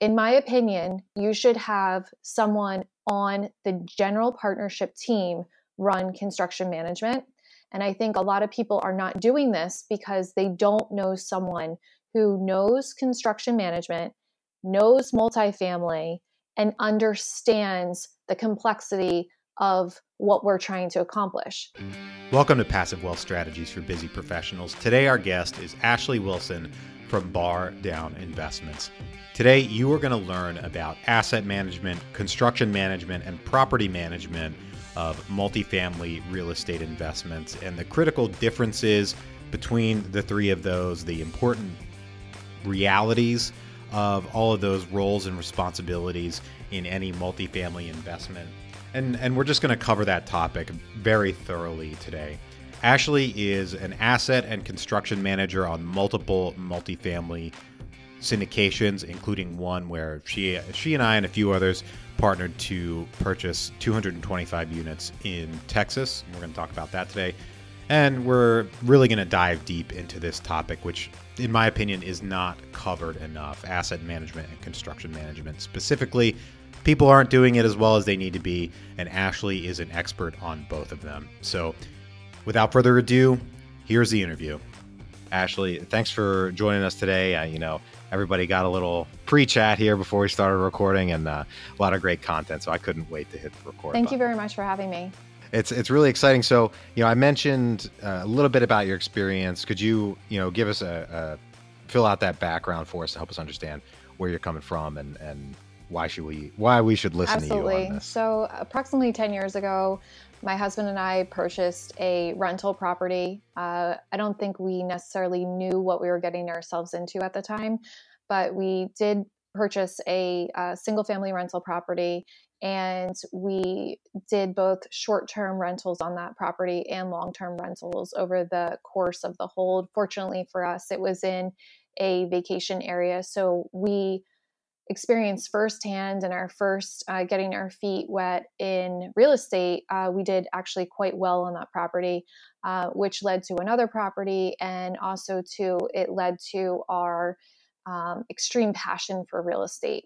in my opinion, you should have someone on the general partnership team run construction management. And I think a lot of people are not doing this because they don't know someone who knows construction management, knows multifamily, and understands the complexity of what we're trying to accomplish. Welcome to Passive Wealth Strategies for Busy Professionals. Today, our guest is Ashley Wilson from Bar Down Investments. Today, you are going to learn about asset management, construction management, and property management of multifamily real estate investments and the critical differences between the three of those, the important realities of all of those roles and responsibilities in any multifamily investment. And, and we're just going to cover that topic very thoroughly today. Ashley is an asset and construction manager on multiple multifamily syndications, including one where she she and I and a few others partnered to purchase 225 units in Texas. We're going to talk about that today. And we're really going to dive deep into this topic, which, in my opinion, is not covered enough asset management and construction management. Specifically, people aren't doing it as well as they need to be, and Ashley is an expert on both of them. So, without further ado, here's the interview. Ashley, thanks for joining us today. Uh, you know, everybody got a little pre-chat here before we started recording, and uh, a lot of great content. So I couldn't wait to hit the record. Thank button. you very much for having me. It's it's really exciting. So you know, I mentioned uh, a little bit about your experience. Could you you know give us a, a fill out that background for us to help us understand where you're coming from and and why should we why we should listen Absolutely. to you on this? So approximately 10 years ago, my husband and I purchased a rental property. Uh, I don't think we necessarily knew what we were getting ourselves into at the time, but we did purchase a, a single family rental property and we did both short term rentals on that property and long term rentals over the course of the hold. Fortunately for us, it was in a vacation area. So we experienced firsthand and our first uh, getting our feet wet in real estate, uh, we did actually quite well on that property, uh, which led to another property and also to it led to our um, extreme passion for real estate.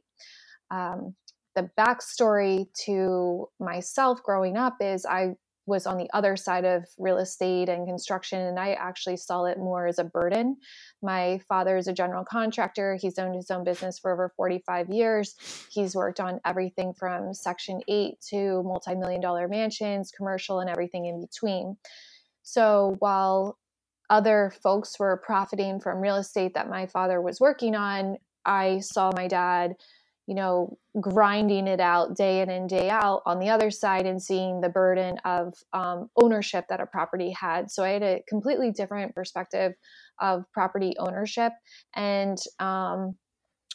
Um, the backstory to myself growing up is I was on the other side of real estate and construction, and I actually saw it more as a burden. My father is a general contractor. He's owned his own business for over 45 years. He's worked on everything from Section 8 to multi million dollar mansions, commercial, and everything in between. So while other folks were profiting from real estate that my father was working on, I saw my dad you know, grinding it out day in and day out on the other side and seeing the burden of um, ownership that a property had. So I had a completely different perspective of property ownership. And um,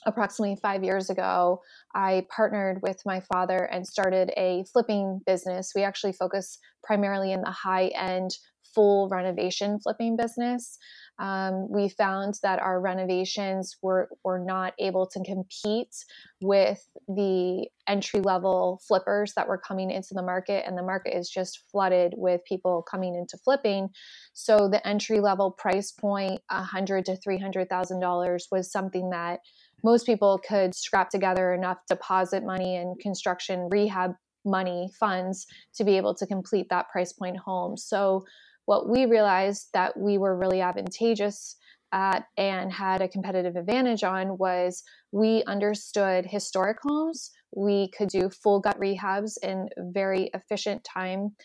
approximately five years ago, I partnered with my father and started a flipping business. We actually focus primarily in the high end full renovation flipping business um, we found that our renovations were, were not able to compete with the entry level flippers that were coming into the market and the market is just flooded with people coming into flipping. So the entry level price point, a 100 to 300000 dollars was something that most people could scrap together enough deposit money and construction rehab money funds to be able to complete that price point home. So what we realized that we were really advantageous at and had a competitive advantage on was we understood historic homes. We could do full gut rehabs in very efficient time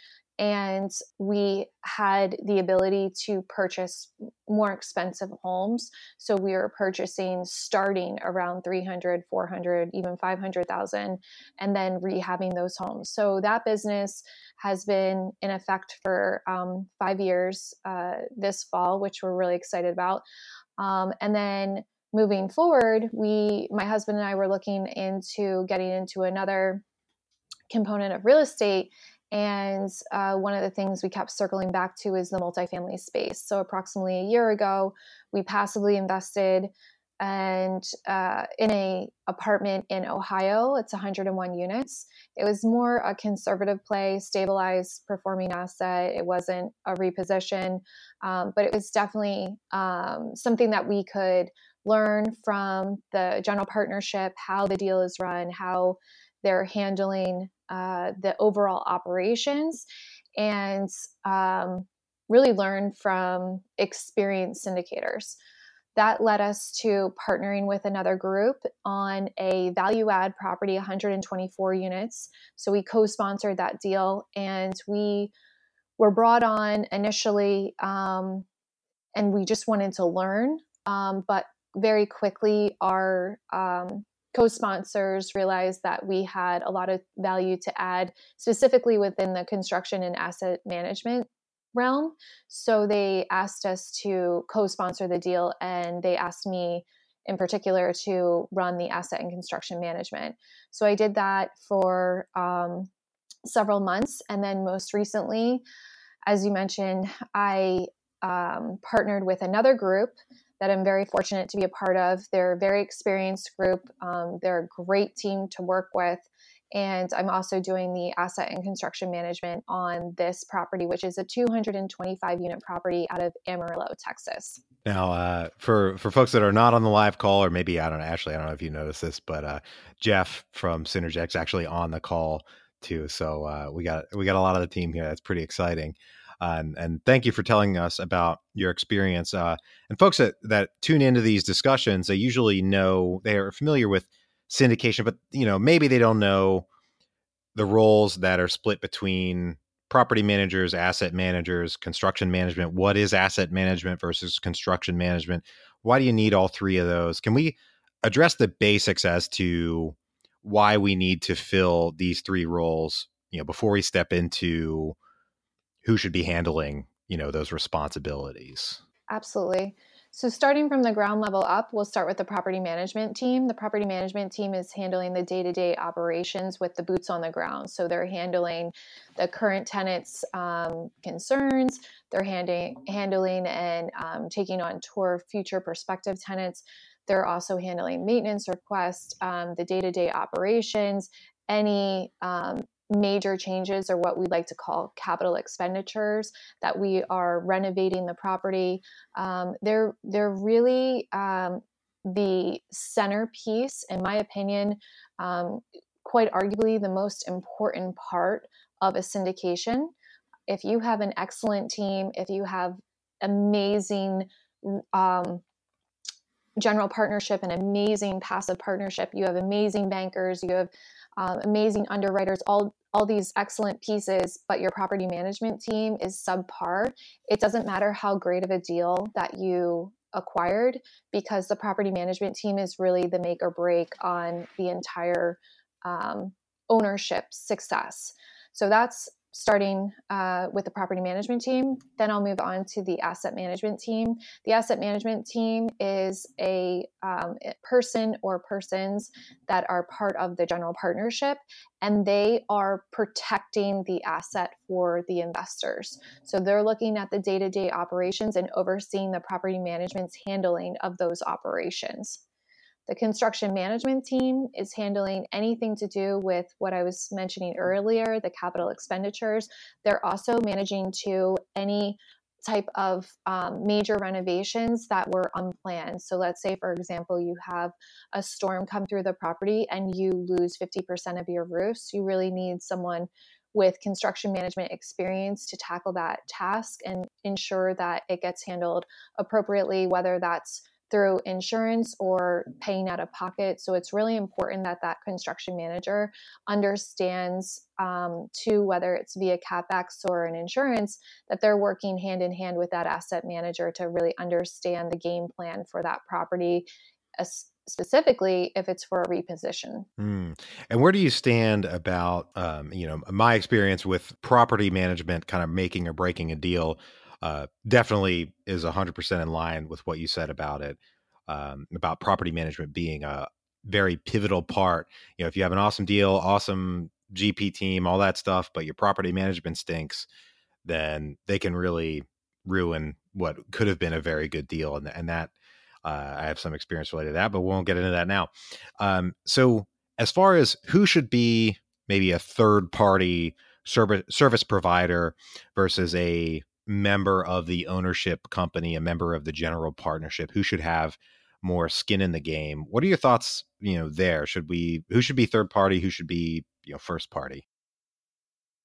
and we had the ability to purchase more expensive homes. So we were purchasing starting around 300 400 even 500000 and then rehabbing those homes. So that business has been in effect for um, five years uh, this fall which we're really excited about. Um, and then moving forward we my husband and i were looking into getting into another component of real estate and uh, one of the things we kept circling back to is the multifamily space. So, approximately a year ago, we passively invested and uh, in a apartment in Ohio. It's 101 units. It was more a conservative play, stabilized, performing asset. It wasn't a reposition, um, but it was definitely um, something that we could learn from the general partnership how the deal is run, how they're handling uh, the overall operations, and um, really learn from experienced syndicators. That led us to partnering with another group on a value add property, 124 units. So we co sponsored that deal and we were brought on initially um, and we just wanted to learn. Um, but very quickly, our um, co sponsors realized that we had a lot of value to add, specifically within the construction and asset management realm. So they asked us to co sponsor the deal and they asked me in particular to run the asset and construction management. So I did that for um, several months. And then most recently, as you mentioned, I um, partnered with another group that I'm very fortunate to be a part of. They're a very experienced group, um, they're a great team to work with. And I'm also doing the asset and construction management on this property, which is a 225 unit property out of Amarillo, Texas. Now, uh, for for folks that are not on the live call, or maybe I don't know, Ashley, I don't know if you noticed this, but uh, Jeff from Synergex actually on the call too. So uh, we got we got a lot of the team here. That's pretty exciting. And, and thank you for telling us about your experience. Uh, and folks that, that tune into these discussions, they usually know they are familiar with syndication, but you know maybe they don't know the roles that are split between property managers, asset managers, construction management. What is asset management versus construction management? Why do you need all three of those? Can we address the basics as to why we need to fill these three roles, you know, before we step into who should be handling, you know, those responsibilities? Absolutely. So, starting from the ground level up, we'll start with the property management team. The property management team is handling the day to day operations with the boots on the ground. So, they're handling the current tenants' um, concerns, they're handing, handling and um, taking on tour future prospective tenants. They're also handling maintenance requests, um, the day to day operations, any um, major changes or what we like to call capital expenditures that we are renovating the property. Um, they're they're really um, the centerpiece, in my opinion, um, quite arguably the most important part of a syndication. If you have an excellent team, if you have amazing um, general partnership, and amazing passive partnership, you have amazing bankers, you have um, amazing underwriters, all all these excellent pieces, but your property management team is subpar, it doesn't matter how great of a deal that you acquired because the property management team is really the make or break on the entire um, ownership success. So that's starting uh, with the property management team. Then I'll move on to the asset management team. The asset management team is a um, person or persons that are part of the general partnership, and they are protecting the asset for the investors. So they're looking at the day to day operations and overseeing the property management's handling of those operations. The construction management team is handling anything to do with what I was mentioning earlier, the capital expenditures. They're also managing to any type of um, major renovations that were unplanned. So, let's say, for example, you have a storm come through the property and you lose 50% of your roofs. You really need someone with construction management experience to tackle that task and ensure that it gets handled appropriately, whether that's through insurance or paying out of pocket. So it's really important that that construction manager understands um, to whether it's via capex or an insurance that they're working hand in hand with that asset manager to really understand the game plan for that property. specifically if it's for a reposition. Mm. And where do you stand about, um, you know, my experience with property management kind of making or breaking a deal uh, definitely is 100% in line with what you said about it, um, about property management being a very pivotal part. You know, if you have an awesome deal, awesome GP team, all that stuff, but your property management stinks, then they can really ruin what could have been a very good deal. And, and that, uh, I have some experience related to that, but we won't get into that now. Um, so, as far as who should be maybe a third party service service provider versus a member of the ownership company, a member of the general partnership, who should have more skin in the game. What are your thoughts, you know, there? Should we who should be third party, who should be, you know, first party?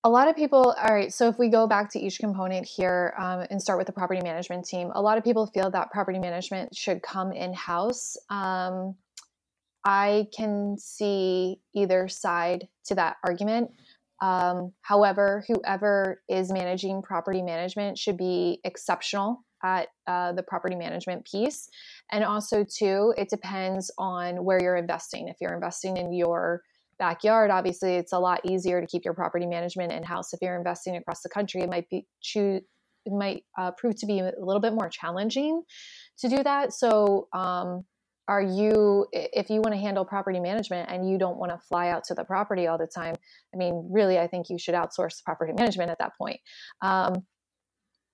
A lot of people, all right, so if we go back to each component here um, and start with the property management team, a lot of people feel that property management should come in house. Um, I can see either side to that argument. Um, however, whoever is managing property management should be exceptional at uh, the property management piece. And also, too, it depends on where you're investing. If you're investing in your backyard, obviously, it's a lot easier to keep your property management in house. If you're investing across the country, it might be choose it might uh, prove to be a little bit more challenging to do that. So, um, are you if you want to handle property management and you don't want to fly out to the property all the time i mean really i think you should outsource property management at that point. Um,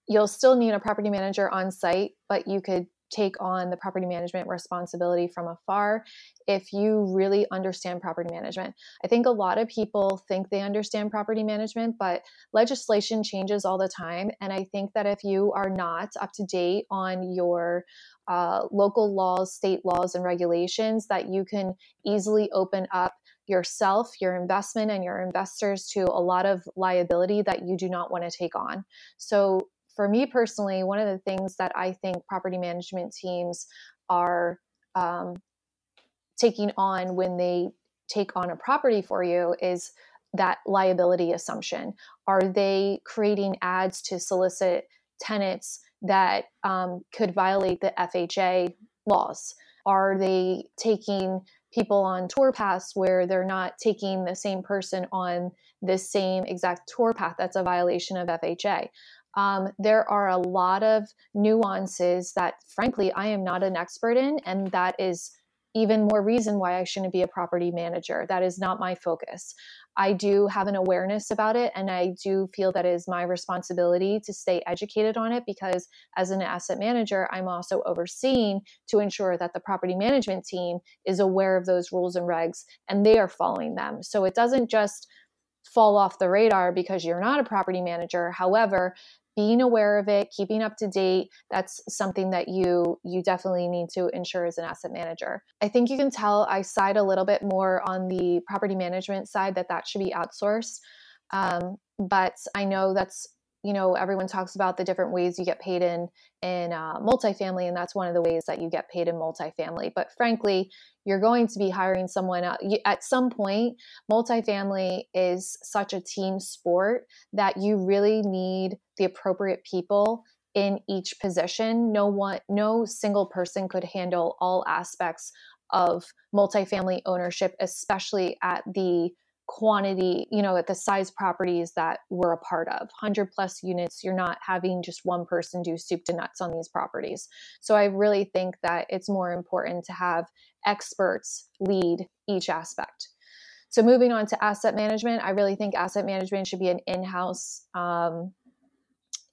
you'll still need a property manager on site but you could take on the property management responsibility from afar if you really understand property management. I think a lot of people think they understand property management, but legislation changes all the time. And I think that if you are not up to date on your uh, local laws, state laws, and regulations, that you can easily open up yourself, your investment, and your investors to a lot of liability that you do not want to take on. So, for me personally, one of the things that I think property management teams are um, taking on when they take on a property for you is that liability assumption. Are they creating ads to solicit tenants that um, could violate the FHA laws? Are they taking people on tour paths where they're not taking the same person on the same exact tour path? That's a violation of FHA. Um, there are a lot of nuances that, frankly, I am not an expert in, and that is even more reason why I shouldn't be a property manager. That is not my focus. I do have an awareness about it, and I do feel that it is my responsibility to stay educated on it because, as an asset manager, I'm also overseeing to ensure that the property management team is aware of those rules and regs and they are following them. So it doesn't just fall off the radar because you're not a property manager. However, being aware of it keeping up to date that's something that you you definitely need to ensure as an asset manager. I think you can tell i side a little bit more on the property management side that that should be outsourced um, but i know that's you know everyone talks about the different ways you get paid in in uh, multifamily and that's one of the ways that you get paid in multifamily. But frankly you're going to be hiring someone at some point multifamily is such a team sport that you really need the appropriate people in each position. No one no single person could handle all aspects of multifamily ownership especially at the quantity, you know, at the size properties that we're a part of. 100 plus units, you're not having just one person do soup to nuts on these properties. So I really think that it's more important to have experts lead each aspect. So moving on to asset management, I really think asset management should be an in-house um,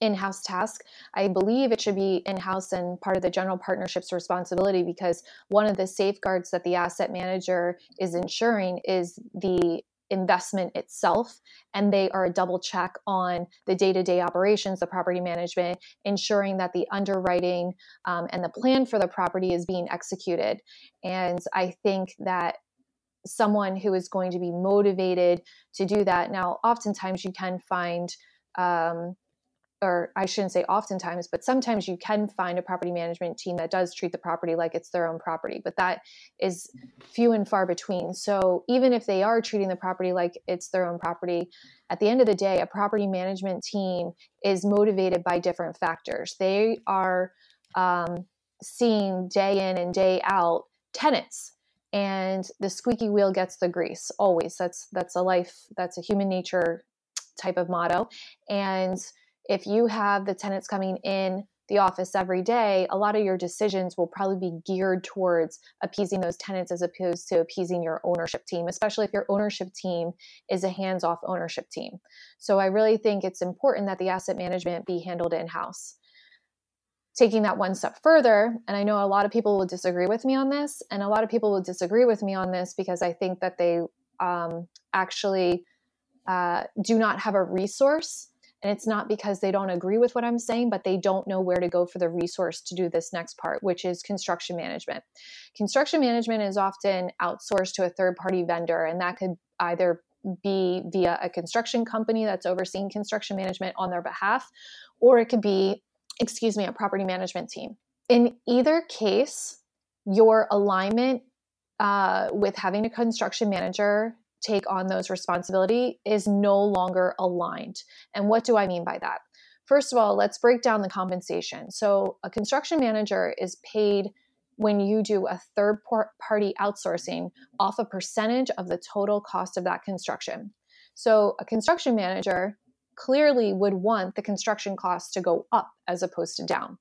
in-house task. I believe it should be in-house and part of the general partnership's responsibility because one of the safeguards that the asset manager is ensuring is the investment itself and they are a double check on the day-to-day operations the property management ensuring that the underwriting um, and the plan for the property is being executed. And i think that someone who is going to be motivated to do that now oftentimes you can find um, or I shouldn't say oftentimes, but sometimes you can find a property management team that does treat the property like it's their own property, but that is few and far between. So even if they are treating the property like it's their own property, at the end of the day, a property management team is motivated by different factors. They are um, seeing day in and day out tenants and the squeaky wheel gets the grease always that's that's a life that's a human nature type of motto and if you have the tenants coming in the office every day, a lot of your decisions will probably be geared towards appeasing those tenants as opposed to appeasing your ownership team, especially if your ownership team is a hands off ownership team. So I really think it's important that the asset management be handled in house. Taking that one step further, and I know a lot of people will disagree with me on this, and a lot of people will disagree with me on this because I think that they um, actually uh, do not have a resource And it's not because they don't agree with what I'm saying, but they don't know where to go for the resource to do this next part, which is construction management. Construction management is often outsourced to a third party vendor, and that could either be via a construction company that's overseeing construction management on their behalf, or it could be, excuse me, a property management team. In either case, your alignment uh, with having a construction manager take on those responsibility is no longer aligned. And what do I mean by that? First of all, let's break down the compensation. So, a construction manager is paid when you do a third party outsourcing off a percentage of the total cost of that construction. So, a construction manager clearly would want the construction costs to go up as opposed to down.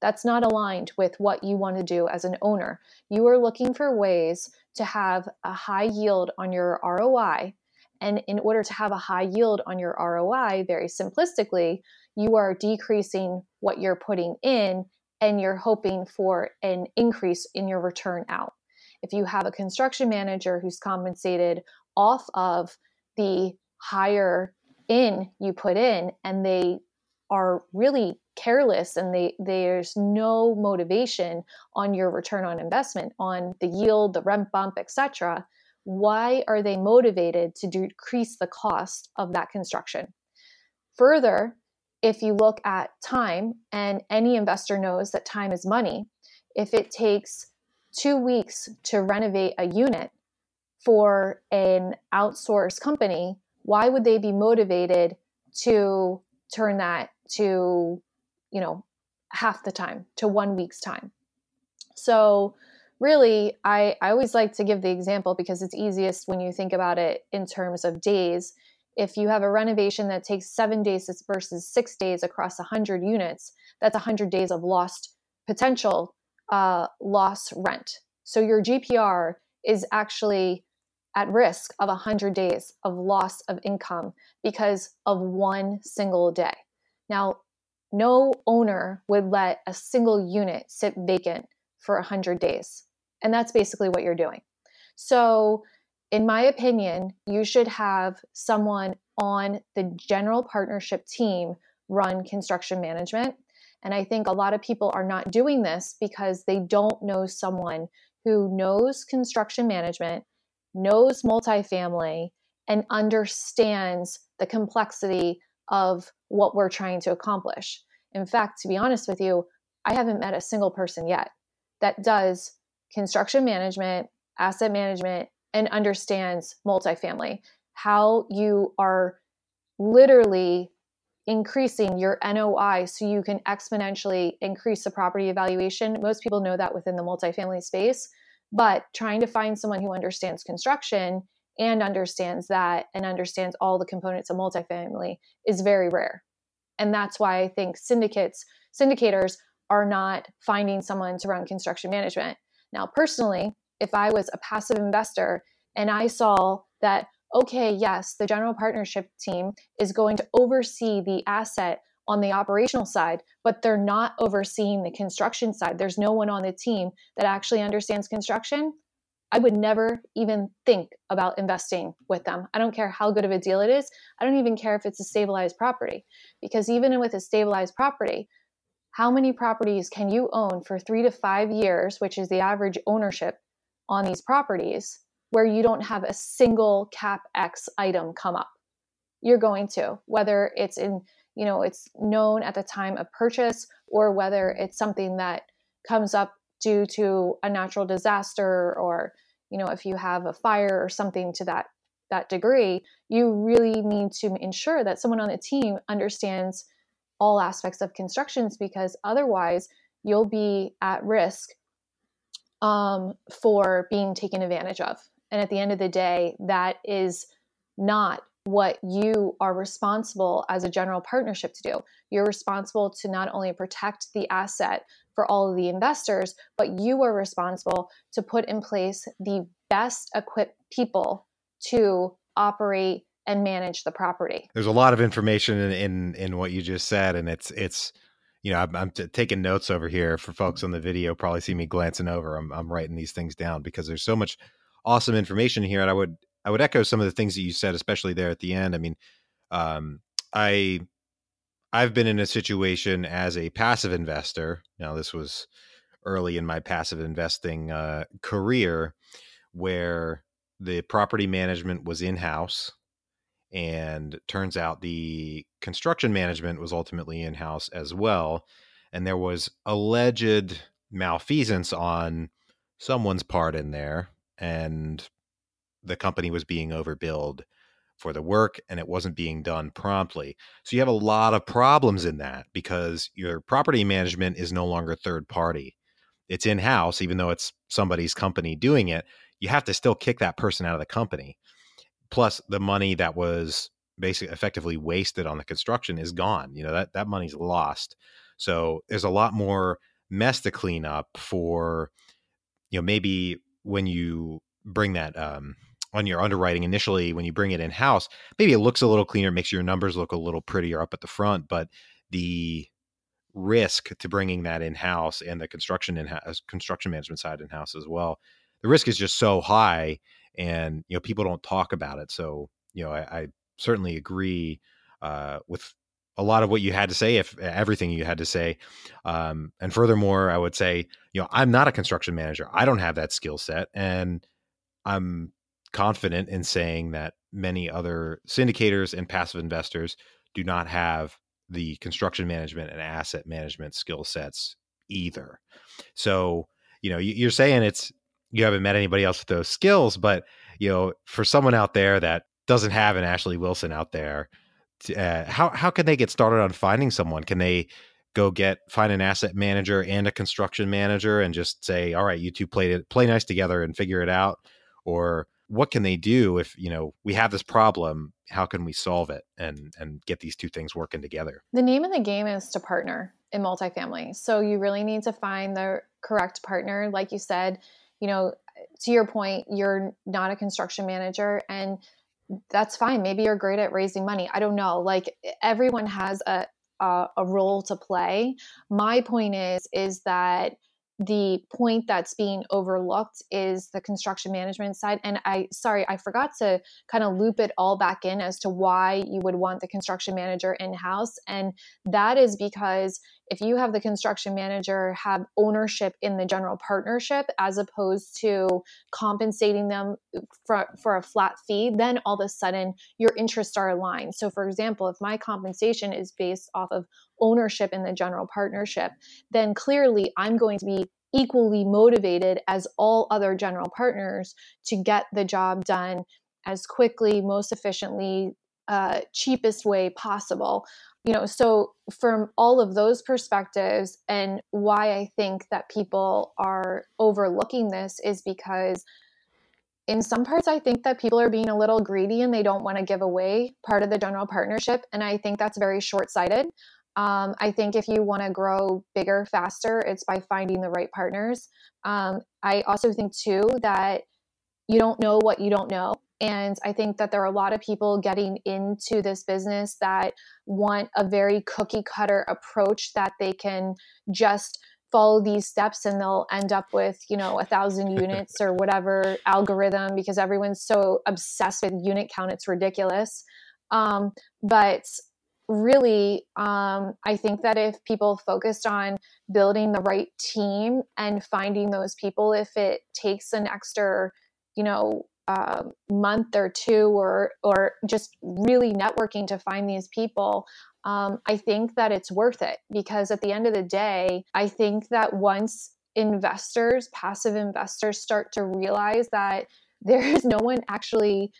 That's not aligned with what you want to do as an owner. You are looking for ways to have a high yield on your ROI. And in order to have a high yield on your ROI, very simplistically, you are decreasing what you're putting in and you're hoping for an increase in your return out. If you have a construction manager who's compensated off of the higher in you put in and they are really careless and they there's no motivation on your return on investment on the yield the rent bump etc why are they motivated to decrease the cost of that construction? Further if you look at time and any investor knows that time is money if it takes two weeks to renovate a unit for an outsourced company why would they be motivated to turn that to you know half the time to one week's time. So really I, I always like to give the example because it's easiest when you think about it in terms of days. If you have a renovation that takes seven days versus six days across 100 units that's 100 days of lost potential uh, loss rent. So your gpr is actually at risk of 100 days of loss of income because of one single day. Now no owner would let a single unit sit vacant for 100 days. And that's basically what you're doing. So, in my opinion, you should have someone on the general partnership team run construction management. And I think a lot of people are not doing this because they don't know someone who knows construction management, knows multifamily, and understands the complexity of what we're trying to accomplish. In fact, to be honest with you, I haven't met a single person yet that does construction management, asset management, and understands multifamily, how you are literally increasing your NOI so you can exponentially increase the property evaluation. Most people know that within the multifamily space, but trying to find someone who understands construction and understands that and understands all the components of multifamily is very rare. And that's why I think syndicates, syndicators are not finding someone to run construction management. Now, personally, if I was a passive investor and I saw that, okay, yes, the general partnership team is going to oversee the asset on the operational side, but they're not overseeing the construction side. There's no one on the team that actually understands construction. I would never even think about investing with them. I don't care how good of a deal it is. I don't even care if it's a stabilized property. Because even with a stabilized property, how many properties can you own for three to five years, which is the average ownership on these properties, where you don't have a single CapEx item come up? You're going to, whether it's in, you know, it's known at the time of purchase or whether it's something that comes up due to a natural disaster or you know if you have a fire or something to that that degree you really need to ensure that someone on the team understands all aspects of constructions because otherwise you'll be at risk um, for being taken advantage of and at the end of the day that is not what you are responsible as a general partnership to do. You're responsible to not only protect the asset for all of the investors, but you are responsible to put in place the best equipped people to operate and manage the property. There's a lot of information in in, in what you just said, and it's it's you know I'm, I'm t- taking notes over here for folks on the video. Probably see me glancing over. I'm I'm writing these things down because there's so much awesome information here, and I would I would echo some of the things that you said, especially there at the end. I mean, um, I I've been in a situation as a passive investor. Now, this was early in my passive investing uh, career where the property management was in house. And turns out the construction management was ultimately in house as well. And there was alleged malfeasance on someone's part in there. And the company was being overbilled for the work and it wasn't being done promptly. So you have a lot of problems in that because your property management is no longer third party. It's in house, even though it's somebody's company doing it. You have to still kick that person out of the company. Plus, the money that was basically effectively wasted on the construction is gone. You know, that, that money's lost. So there's a lot more mess to clean up for, you know, maybe when you bring that um, on your underwriting initially when you bring it in house maybe it looks a little cleaner makes your numbers look a little prettier up at the front but the risk to bringing that in house and the construction in house construction management side in house as well the risk is just so high and you know people don't talk about it. So you know i, I certainly agree uh, with a lot of what you had to say if everything you had to say. Um, and furthermore i would say you know i'm not a construction manager. I don't have that skill set and i'm confident in saying that many other syndicators and passive investors do not have the construction management and asset management skill sets either. So, you know, you're saying it's you haven't met anybody else with those skills, but you know, for someone out there that doesn't have an Ashley Wilson out there, uh, how how can they get started on finding someone? Can they go get find an asset manager and a construction manager and just say, "All right, you two play play nice together and figure it out," or what can they do if you know we have this problem how can we solve it and and get these two things working together? The name of the game is to partner in multifamily. So you really need to find the correct partner. Like you said you know to your point you're not a construction manager and that's fine. Maybe you're great at raising money. I don't know. Like everyone has a a, a role to play. My point is is that the point that's being overlooked is the construction management side. And i sorry i forgot to kind of loop it all back in as to why you would want the construction manager in house and that is because if you have the construction manager have ownership in the general partnership as opposed to compensating them for, for a flat fee then all of a sudden your interests are aligned. So for example if my compensation is based off of ownership in the general partnership then clearly i'm going to be equally motivated as all other general partners to get the job done as quickly most efficiently uh, cheapest way possible you know so from all of those perspectives and why i think that people are overlooking this is because in some parts i think that people are being a little greedy and they don't want to give away part of the general partnership and i think that's very short-sighted. Um, i think if you want to grow bigger faster it's by finding the right partners. Um, i also think too that you don't know what you don't know and I think that there are a lot of people getting into this business that want a very cookie cutter approach that they can just follow these steps and they'll end up with, you know, a thousand units or whatever algorithm because everyone's so obsessed with unit count. It's ridiculous. Um, but really, um, I think that if people focused on building the right team and finding those people, if it takes an extra, you know, uh, month or two or or just really networking to find these people um, i think that it's worth it because at the end of the day i think that once investors passive investors start to realize that there is no one actually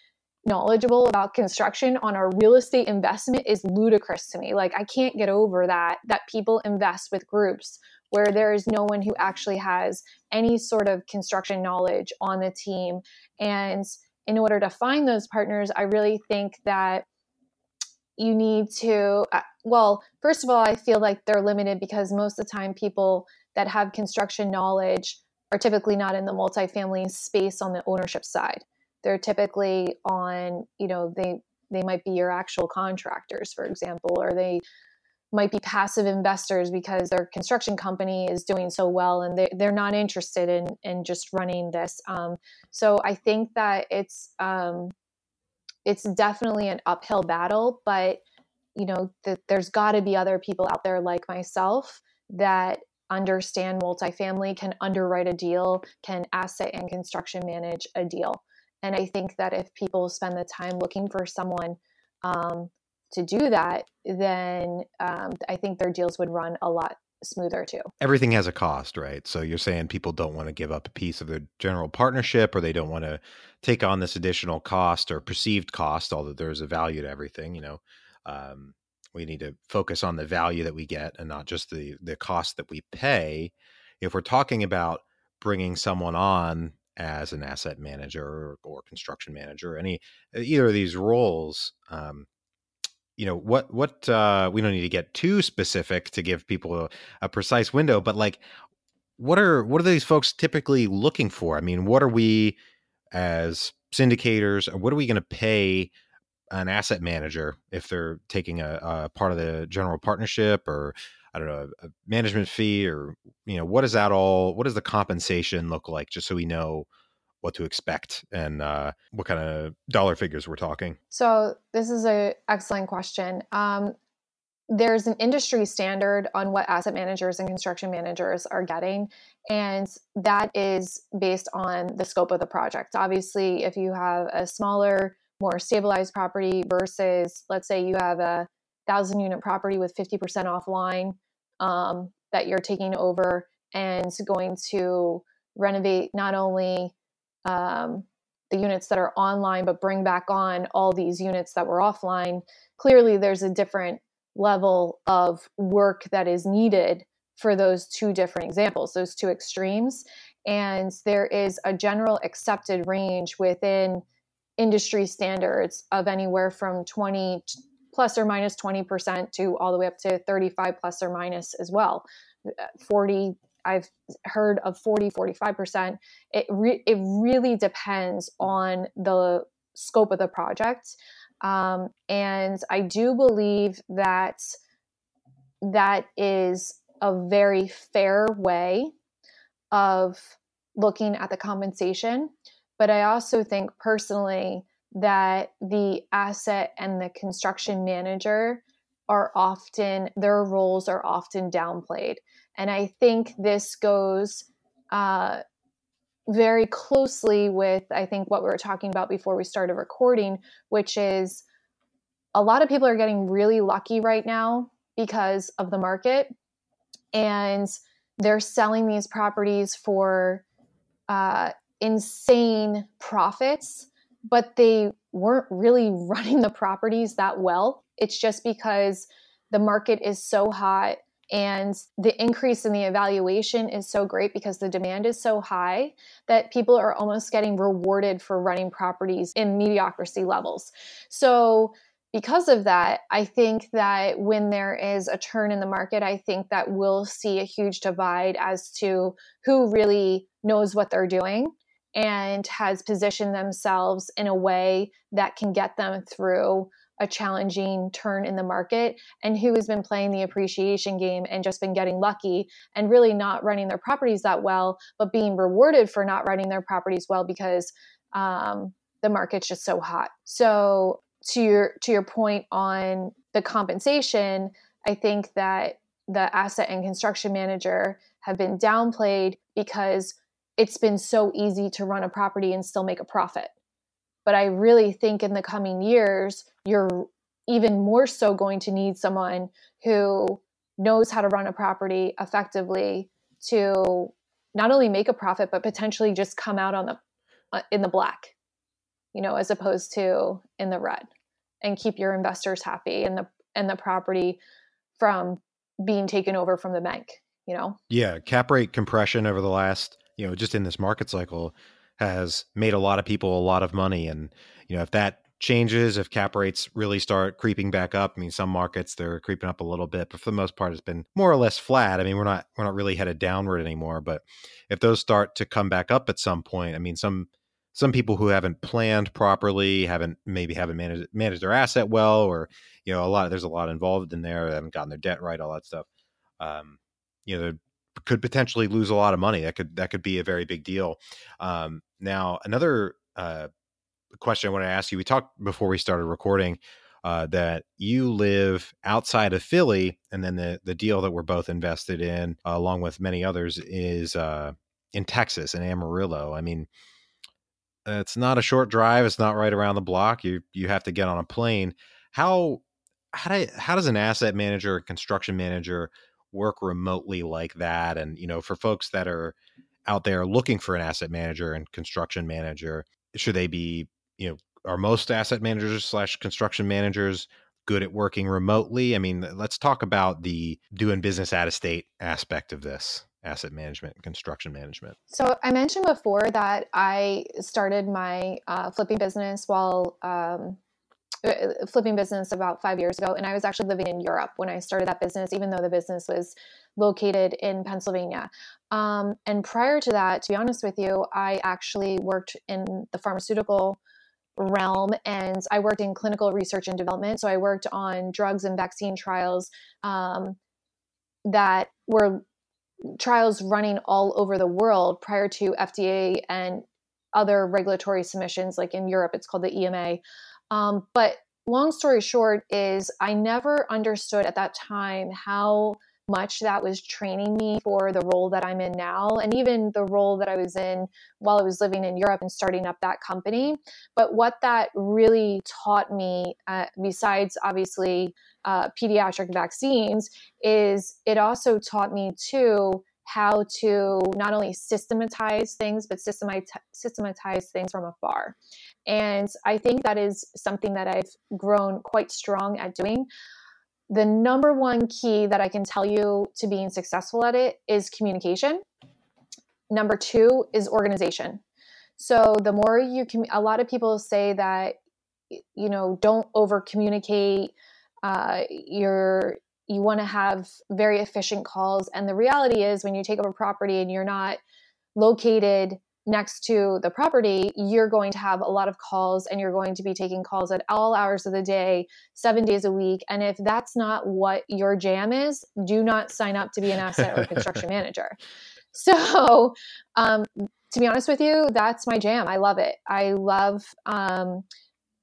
knowledgeable about construction on a real estate investment is ludicrous to me. Like i can't get over that that people invest with groups where there is no one who actually has any sort of construction knowledge on the team. And in order to find those partners, I really think that you need to, uh, well, first of all, I feel like they're limited because most of the time people that have construction knowledge are typically not in the multifamily space on the ownership side. They're typically on, you know, they they might be your actual contractors, for example, or they might be passive investors because their construction company is doing so well and they, they're not interested in, in just running this. Um, so I think that it's, um, it's definitely an uphill battle, but you know that there's got to be other people out there like myself that understand multifamily can underwrite a deal can asset and construction manage a deal and i think that if people spend the time looking for someone um, to do that then um, i think their deals would run a lot smoother too. Everything has a cost, right? So you're saying people don't want to give up a piece of their general partnership or they don't want to take on this additional cost or perceived cost, although there's a value to everything, you know. Um, we need to focus on the value that we get and not just the the cost that we pay. If we're talking about bringing someone on as an asset manager or, or construction manager, any either of these roles, um, you know what what uh we don't need to get too specific to give people a, a, precise window but like what are what are these folks typically looking for? I mean what are we as syndicators what are we going to pay an asset manager if they're taking a, a, part of the general partnership or i don't know a management fee or you know what does that all what does the compensation look like just so we know what to expect and uh, what kind of dollar figures we're talking? So this is an excellent question. Um, there's an industry standard on what asset managers and construction managers are getting, and that is based on the scope of the project. Obviously, if you have a smaller, more stabilized property versus, let's say, you have a thousand unit property with 50% offline um, that you're taking over and going to renovate not only um, the units that are online, but bring back on all these units that were offline, clearly there's a different level of work that is needed for those two different examples, those two extremes. And there is a general accepted range within industry standards of anywhere from 20 plus or minus 20% to all the way up to 35 plus or minus as well. Uh, 40 I've heard of 40, 45%. It, re- it really depends on the scope of the project. Um, and I do believe that that is a very fair way of looking at the compensation. But I also think personally that the asset and the construction manager are often, their roles are often downplayed. And I think this goes uh, very closely with, I think, what we were talking about before we started recording, which is a lot of people are getting really lucky right now because of the market. And they're selling these properties for uh, insane profits, but they weren't really running the properties that well. It's just because the market is so hot and the increase in the evaluation is so great because the demand is so high that people are almost getting rewarded for running properties in mediocrity levels. So, because of that, I think that when there is a turn in the market, I think that we'll see a huge divide as to who really knows what they're doing and has positioned themselves in a way that can get them through a challenging turn in the market and who has been playing the appreciation game and just been getting lucky and really not running their properties that well, but being rewarded for not running their properties well because um, the market's just so hot. So to your to your point on the compensation, I think that the asset and construction manager have been downplayed because it's been so easy to run a property and still make a profit. But I really think in the coming years, you're even more so going to need someone who knows how to run a property effectively to not only make a profit but potentially just come out on the uh, in the black you know as opposed to in the red and keep your investors happy and the and the property from being taken over from the bank you know? Yeah cap rate compression over the last you know just in this market cycle has made a lot of people a lot of money. And you know if that changes if cap rates really start creeping back up i mean some markets they're creeping up a little bit but for the most part it's been more or less flat. I mean we're not we're not really headed downward anymore but if those start to come back up at some point i mean some some people who haven't planned properly haven't maybe haven't managed managed their asset well or you know a lot there's a lot involved in there haven't gotten their debt right all that stuff um you know could potentially lose a lot of money. That could that could be a very big deal. Um now another uh question I want to ask you. We talked before we started recording uh, that you live outside of Philly, and then the the deal that we're both invested in, uh, along with many others, is uh, in Texas in Amarillo. I mean, it's not a short drive. It's not right around the block. You you have to get on a plane. How how do, how does an asset manager, construction manager, work remotely like that? And you know, for folks that are out there looking for an asset manager and construction manager, should they be you know are most asset managers slash construction managers good at working remotely? I mean, let's talk about the doing business out of state aspect of this asset management construction management. So I mentioned before that I started my uh, flipping business while um, uh, flipping business about five years ago, and I was actually living in Europe when I started that business, even though the business was located in Pennsylvania. Um, and prior to that, to be honest with you, I actually worked in the pharmaceutical realm and I worked in clinical research and development. So I worked on drugs and vaccine trials um, that were trials running all over the world prior to FDA and other regulatory submissions, like in Europe, it's called the EMA. Um, but long story short, is I never understood at that time how much that was training me for the role that I'm in now, and even the role that I was in while I was living in Europe and starting up that company. But what that really taught me, uh, besides obviously uh, pediatric vaccines, is it also taught me too how to not only systematize things, but systematize, systematize things from afar. And I think that is something that I've grown quite strong at doing the number one key that I can tell you to being successful at it is communication. Number two is organization. So the more you can, a lot of people say that, you know, don't over communicate. Uh, you're, you want to have very efficient calls. And the reality is, when you take over property and you're not located next to the property, you're going to have a lot of calls and you're going to be taking calls at all hours of the day, seven days a week. And if that's not what your jam is, do not sign up to be an asset or construction manager. So, um, to be honest with you, that's my jam. I love it. I love um,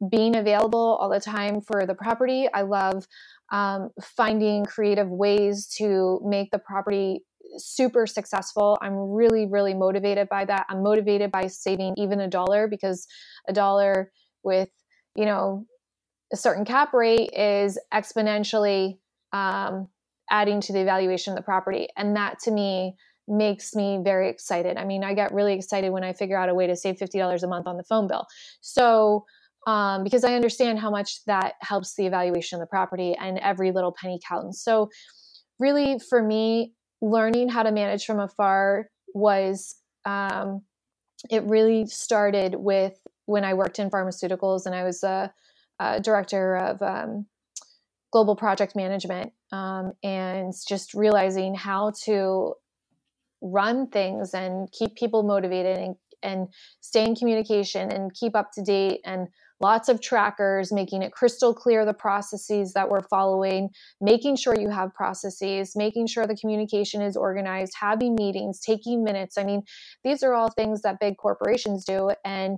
being available all the time for the property. I love um, finding creative ways to make the property super successful. I'm really, really motivated by that. I'm motivated by saving even a dollar because a dollar with, you know, a certain cap rate is exponentially um, adding to the valuation of the property. And that to me makes me very excited. I mean, I get really excited when I figure out a way to save $50 a month on the phone bill. So, um, because I understand how much that helps the evaluation of the property and every little penny counts. So, really, for me, learning how to manage from afar was um, it really started with when I worked in pharmaceuticals and I was a, a director of um, global project management um, and just realizing how to run things and keep people motivated and, and stay in communication and keep up to date and lots of trackers, making it crystal clear the processes that we're following, making sure you have processes, making sure the communication is organized, having meetings, taking minutes. I mean, these are all things that big corporations do. And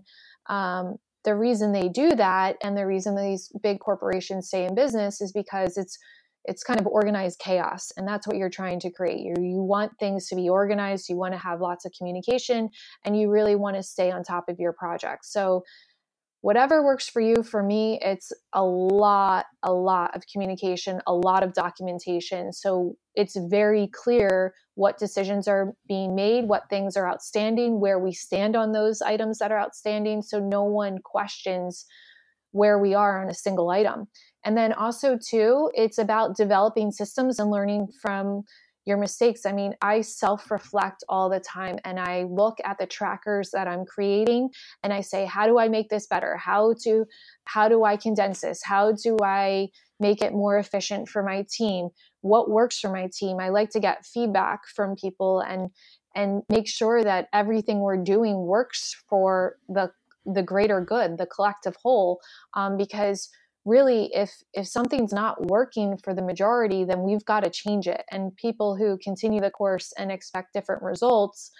um, the reason they do that and the reason these big corporations stay in business is because it's it's kind of organized chaos and that's what you're trying to create. You, you want things to be organized you want to have lots of communication and you really want to stay on top of your project so whatever works for you for me it's a lot a lot of communication a lot of documentation. So it's very clear what decisions are being made what things are outstanding where we stand on those items that are outstanding so no one questions where we are on a single item and then also too it's about developing systems and learning from your mistakes. I mean, I self reflect all the time and I look at the trackers that I'm creating and I say, how do I make this better? How to, how do I condense this? How do I make it more efficient for my team? What works for my team? I like to get feedback from people and, and make sure that everything we're doing works for the, the greater good, the collective whole, um, because really if if something's not working for the majority then we've got to change it and people who continue the course and expect different results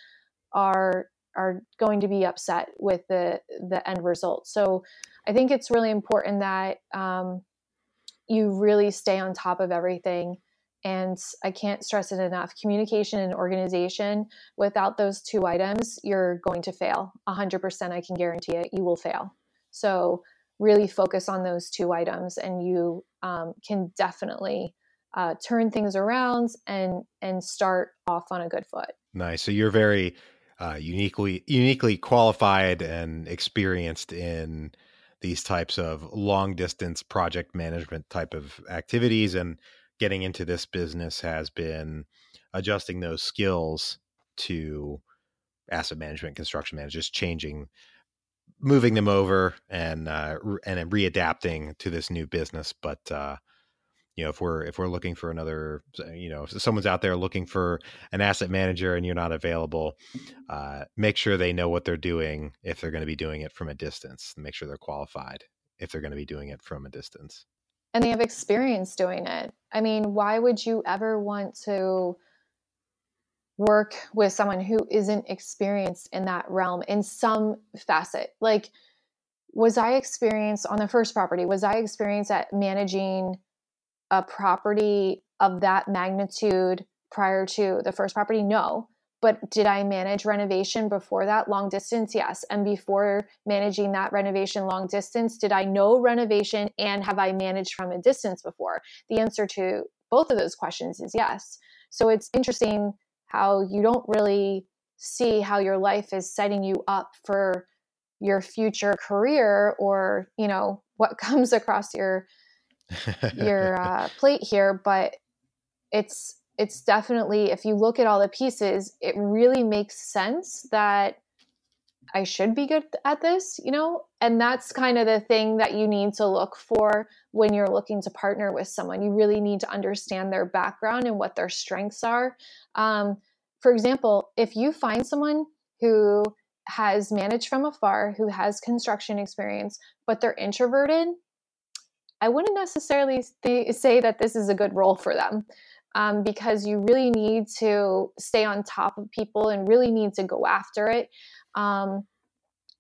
are are going to be upset with the the end result so i think it's really important that um, you really stay on top of everything. And I can't stress it enough communication and organization. Without those two items, you're going to fail. 100%, I can guarantee it. You will fail. So, really focus on those two items, and you um, can definitely uh, turn things around and and start off on a good foot. Nice. So you're very uh, uniquely uniquely qualified and experienced in these types of long distance project management type of activities and getting into this business has been adjusting those skills to asset management construction management just changing moving them over and uh, and readapting to this new business but uh, you know if we're if we're looking for another you know if someone's out there looking for an asset manager and you're not available uh, make sure they know what they're doing if they're going to be doing it from a distance. Make sure they're qualified if they're going to be doing it from a distance. And they have experience doing it. I mean why would you ever want to work with someone who isn't experienced in that realm in some facet like was i experienced on the first property was i experienced at managing a property of that magnitude prior to the first property? No. But did I manage renovation before that long distance? Yes. And before managing that renovation long distance, did I know renovation and have I managed from a distance before? The answer to both of those questions is yes. So it's interesting how you don't really see how your life is setting you up for your future career or, you know, what comes across your your uh, plate here, but it's it's definitely if you look at all the pieces, it really makes sense that I should be good at this, you know? And that's kind of the thing that you need to look for when you're looking to partner with someone. You really need to understand their background and what their strengths are. Um, for example, if you find someone who has managed from afar, who has construction experience, but they're introverted, I wouldn't necessarily th- say that this is a good role for them um, because you really need to stay on top of people and really need to go after it um,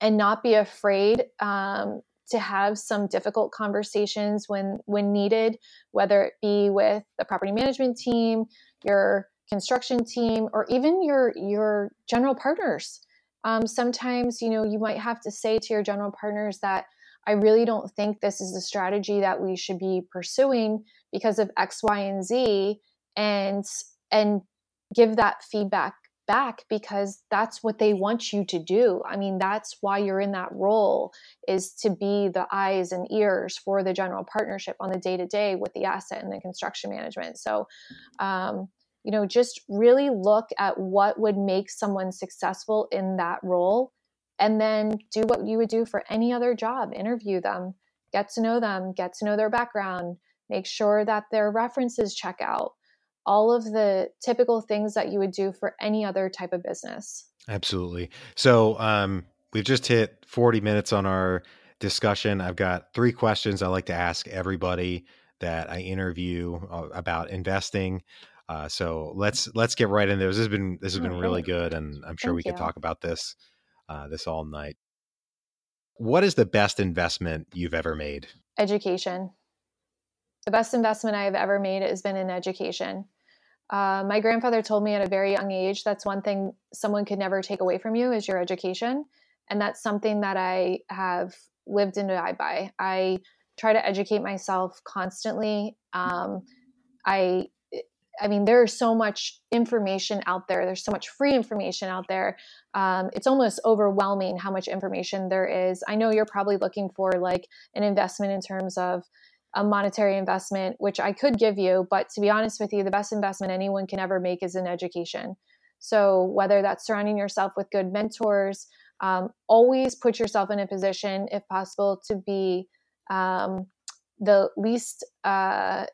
and not be afraid um, to have some difficult conversations when when needed, whether it be with the property management team, your construction team, or even your your general partners. Um, sometimes you know you might have to say to your general partners that I really don't think this is the strategy that we should be pursuing because of X, Y, and Z, and and give that feedback back because that's what they want you to do. I mean, that's why you're in that role is to be the eyes and ears for the general partnership on the day to day with the asset and the construction management. So, um, you know, just really look at what would make someone successful in that role and then do what you would do for any other job interview them get to know them get to know their background make sure that their references check out all of the typical things that you would do for any other type of business absolutely so um, we've just hit 40 minutes on our discussion i've got three questions i like to ask everybody that i interview uh, about investing uh, so let's let's get right into there. This has been this has been really good, and I'm sure Thank we you. could talk about this uh, this all night. What is the best investment you've ever made? Education. The best investment I have ever made has been in education. Uh, my grandfather told me at a very young age that's one thing someone could never take away from you is your education. And that's something that I have lived and died by. I try to educate myself constantly. Um, I I mean, there's so much information out there. There's so much free information out there. Um, it's almost overwhelming how much information there is. I know you're probably looking for like an investment in terms of a monetary investment, which I could give you, but to be honest with you, the best investment anyone can ever make is in education. So, whether that's surrounding yourself with good mentors, um, always put yourself in a position, if possible, to be um, the least uh,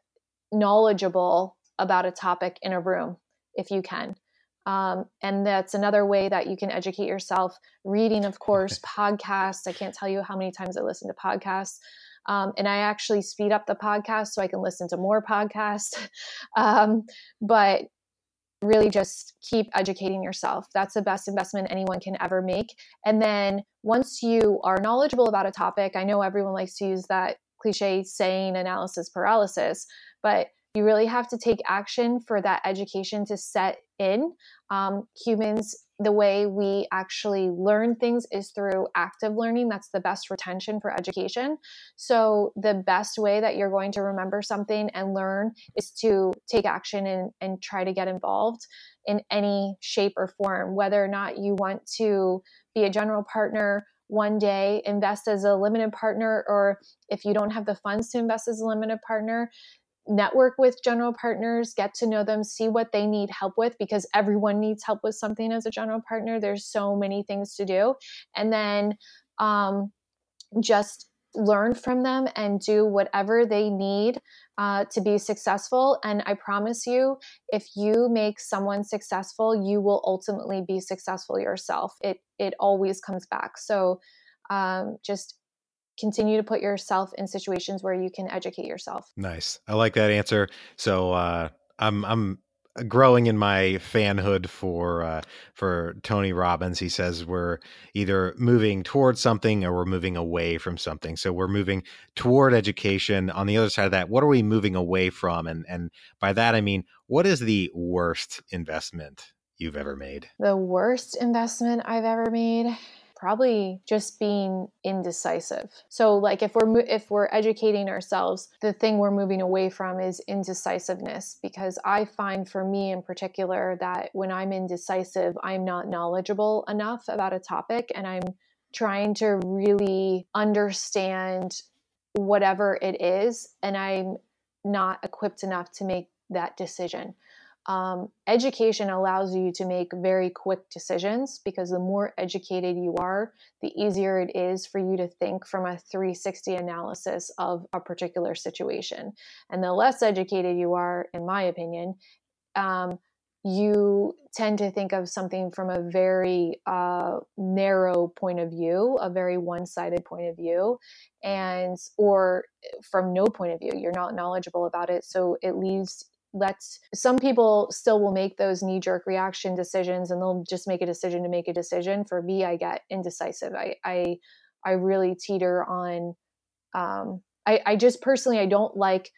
knowledgeable about a topic in a room if you can. Um, and that's another way that you can educate yourself. Reading, of course, podcasts. I can't tell you how many times I listen to podcasts. Um, and I actually speed up the podcast so I can listen to more podcasts. um, but really just keep educating yourself. That's the best investment anyone can ever make. And then once you are knowledgeable about a topic, I know everyone likes to use that cliche saying analysis paralysis, but you really have to take action for that education to set in. Um, humans, the way we actually learn things is through active learning. That's the best retention for education. So, the best way that you're going to remember something and learn is to take action and, and try to get involved in any shape or form, whether or not you want to be a general partner one day, invest as a limited partner, or if you don't have the funds to invest as a limited partner, network with general partners, get to know them, see what they need help with because everyone needs help with something as a general partner. There's so many things to do. And then um, just learn from them and do whatever they need uh, to be successful. And I promise you, if you make someone successful, you will ultimately be successful yourself. It it always comes back. So um, just continue to put yourself in situations where you can educate yourself. Nice. I like that answer. So uh, I'm I'm growing in my fanhood for uh, for Tony Robbins. He says we're either moving towards something or we're moving away from something. So we're moving toward education. On the other side of that, what are we moving away from? And and by that I mean, what is the worst investment you've ever made? The worst investment I've ever made probably just being indecisive. So like if we're if we're educating ourselves, the thing we're moving away from is indecisiveness because I find for me in particular that when I'm indecisive, I'm not knowledgeable enough about a topic and I'm trying to really understand whatever it is and I'm not equipped enough to make that decision um, education allows you to make very quick decisions because the more educated you are, the easier it is for you to think from a 360 analysis of a particular situation. And the less educated you are, in my opinion, um, you tend to think of something from a very uh, narrow point of view, a very one-sided point of view, and or from no point of view. You're not knowledgeable about it, so it leaves let's some people still will make those knee jerk reaction decisions and they'll just make a decision to make a decision. For me i get indecisive. I i i really teeter on um i i just personally i don't like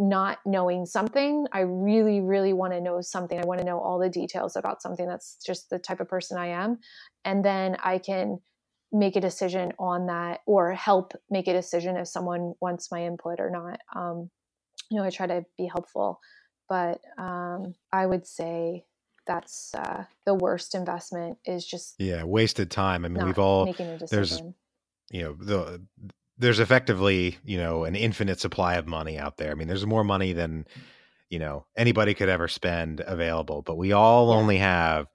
not knowing something. I really really want to know something. I want to know all the details about something. That's just the type of person i am. And then i can make a decision on that or help make a decision if someone wants my input or not. Um, you know i try to be helpful but um, I would say that's uh, the worst investment is just yeah wasted time. I mean, we've all there's you know the there's effectively you know an infinite supply of money out there. I mean, there's more money than you know anybody could ever spend available, but we all yeah. only have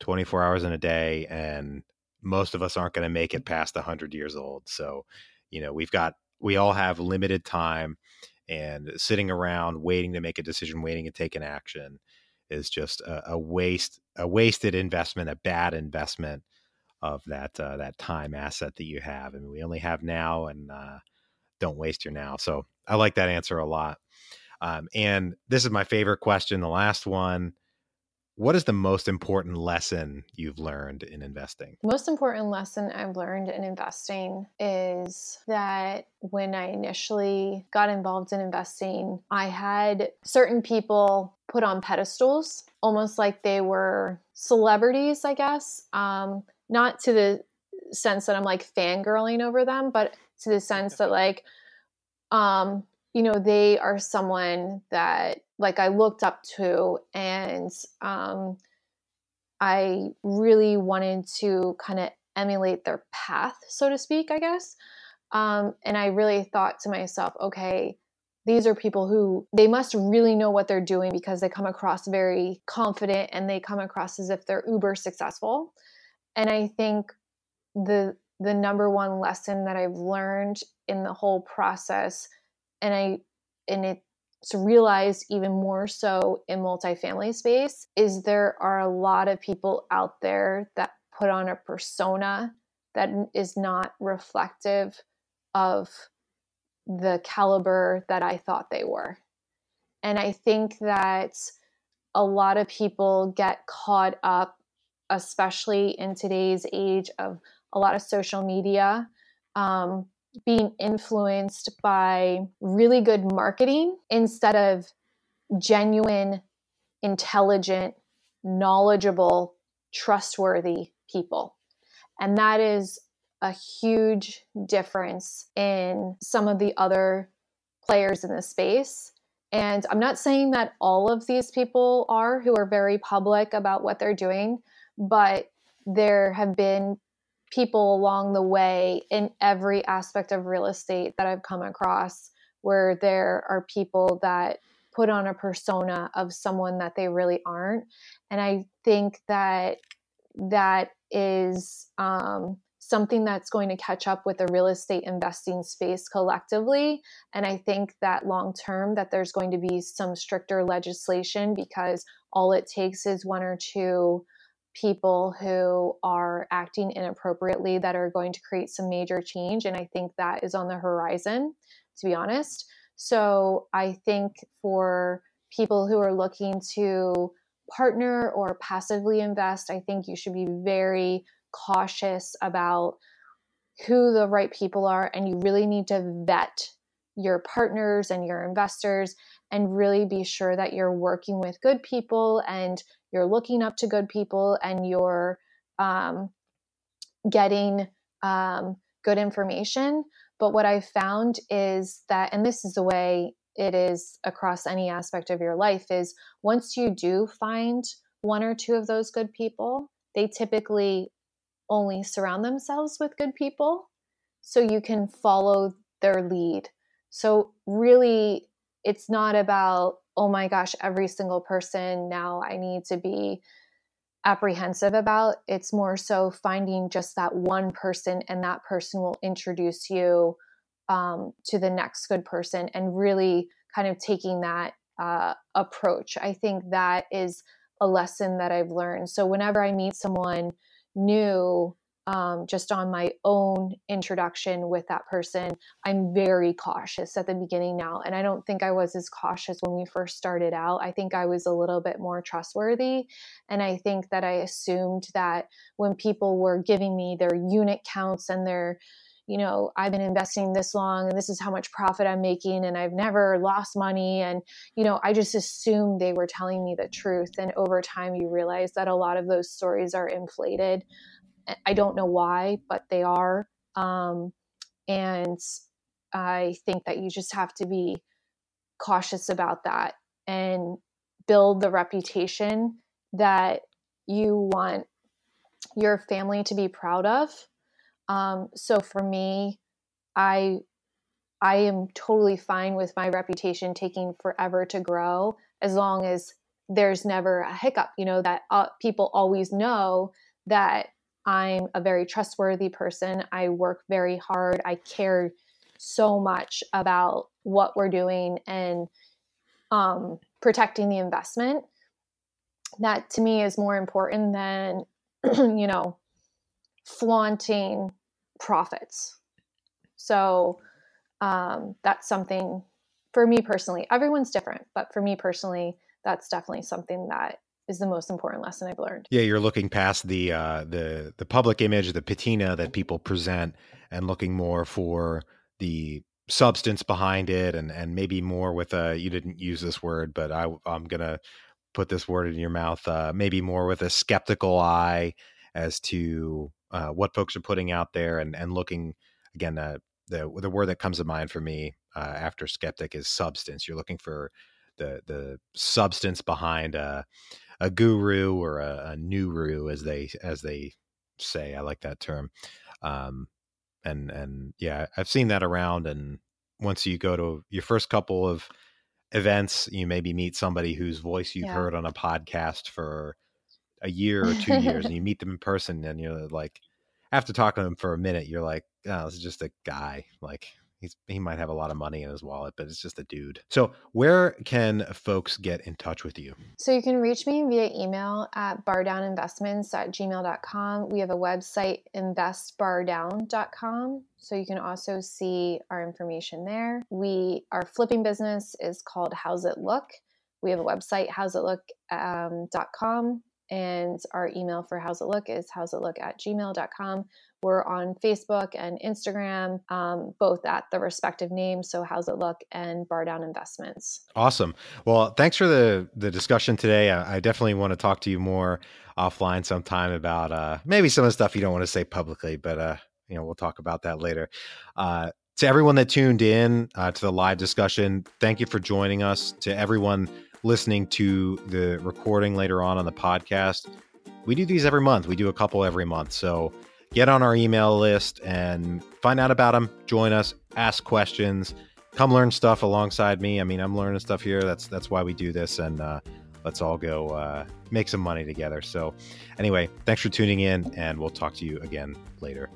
24 hours in a day, and most of us aren't going to make it past 100 years old. So, you know, we've got we all have limited time and sitting around waiting to make a decision, waiting to take an action is just a, a waste, a wasted investment, a bad investment of that uh, that time asset that you have. Mean, we only have now, and uh, don't waste your now. So I like that answer a lot. Um, and this is my favorite question, the last one what is the most important lesson you've learned in investing? Most important lesson I've learned in investing is that when I initially got involved in investing, I had certain people put on pedestals, almost like they were celebrities, I guess. Um, not to the sense that I'm like fangirling over them, but to the sense that like, um, you know, they are someone that like I looked up to, and um, I really wanted to kind of emulate their path, so to speak, I guess. Um, and I really thought to myself, okay, these are people who they must really know what they're doing because they come across very confident and they come across as if they're uber successful. And I think the the number one lesson that I've learned in the whole process, and I and it to realize even more so in multifamily space is there are a lot of people out there that put on a persona that is not reflective of the caliber that I thought they were. And I think that a lot of people get caught up, especially in today's age of a lot of social media, um, being influenced by really good marketing instead of genuine, intelligent, knowledgeable, trustworthy people. And that is a huge difference in some of the other players in the space. And I'm not saying that all of these people are who are very public about what they're doing, but there have been people along the way in every aspect of real estate that I've come across where there are people that put on a persona of someone that they really aren't. And I think that that is um, something that's going to catch up with the real estate investing space collectively and i think that long term that there's going to be some stricter legislation because all it takes is one or two people who are acting inappropriately that are going to create some major change and i think that is on the horizon to be honest. So i think for people who are looking to partner or passively invest i think you should be very cautious about who the right people are and you really need to vet your partners and your investors and really be sure that you're working with good people and you're looking up to good people and you're um, getting um, good information. But what I've found is that, and this is the way it is across any aspect of your life, is once you do find one or two of those good people, they typically only surround themselves with good people so you can follow their lead. So, really, it's not about, oh my gosh, every single person now I need to be apprehensive about. It's more so finding just that one person, and that person will introduce you um, to the next good person and really kind of taking that uh, approach. I think that is a lesson that I've learned. So, whenever I meet someone, new um, just on my own introduction with that person, I'm very cautious at the beginning now. And I don't think I was as cautious when we first started out. I think I was a little bit more trustworthy. And I think that I assumed that when people were giving me their unit counts and their you know, I've been investing this long and this is how much profit I'm making and I've never lost money. And, you know, I just assumed they were telling me the truth. And over time, you realize that a lot of those stories are inflated. I don't know why, but they are. Um, and I think that you just have to be cautious about that and build the reputation that you want your family to be proud of um, so for me, I I am totally fine with my reputation taking forever to grow as long as there's never a hiccup. You know that uh, people always know that I'm a very trustworthy person. I work very hard. I care so much about what we're doing and um, protecting the investment. That to me is more important than, you know, flaunting profits. So um, that's something for me personally. Everyone's different, but for me personally, that's definitely something that is the most important lesson I've learned. Yeah, you're looking past the uh, the the public image, the patina that people present, and looking more for the substance behind it, and and maybe more with a. You didn't use this word, but I I'm gonna put this word in your mouth. Uh, maybe more with a skeptical eye as to uh, what folks are putting out there and and looking again uh, the the word that comes to mind for me uh, after skeptic is substance. You're looking for the the substance behind a a guru or a, a nuru as they as they say. I like that term. Um, and and yeah, I've seen that around. And once you go to your first couple of events, you maybe meet somebody whose voice you've yeah. heard on a podcast for a year or two years and you meet them in person and you're like after talking to them for a minute you're like oh this is just a guy like he's he might have a lot of money in his wallet but it's just a dude. So where can folks get in touch with you? So you can reach me via email at bardowninvestments at gmail.com we have a website investbardown.com so you can also see our information there. We our flipping business is called how's it look? We have a website how's it look.com um, and our email for How's It Look is how's it look at gmail.com. We're on Facebook and Instagram, um, both at the respective names. So How's It Look and Bar Down Investments. Awesome. Well, thanks for the the discussion today. I, I definitely want to talk to you more offline sometime about uh, maybe some of the stuff you don't want to say publicly, but uh, you know we'll talk about that later. Uh, to everyone that tuned in uh, to the live discussion, thank you for joining us. To everyone listening to the recording later on on the podcast, we do these every month. We do a couple every month. So get on our email list and find out about them. Join us, ask questions, come learn stuff alongside me. I mean, I'm learning stuff here. That's that's why we do this, and uh, let's all go uh, make some money together. So, anyway, thanks for tuning in, and we'll talk to you again later.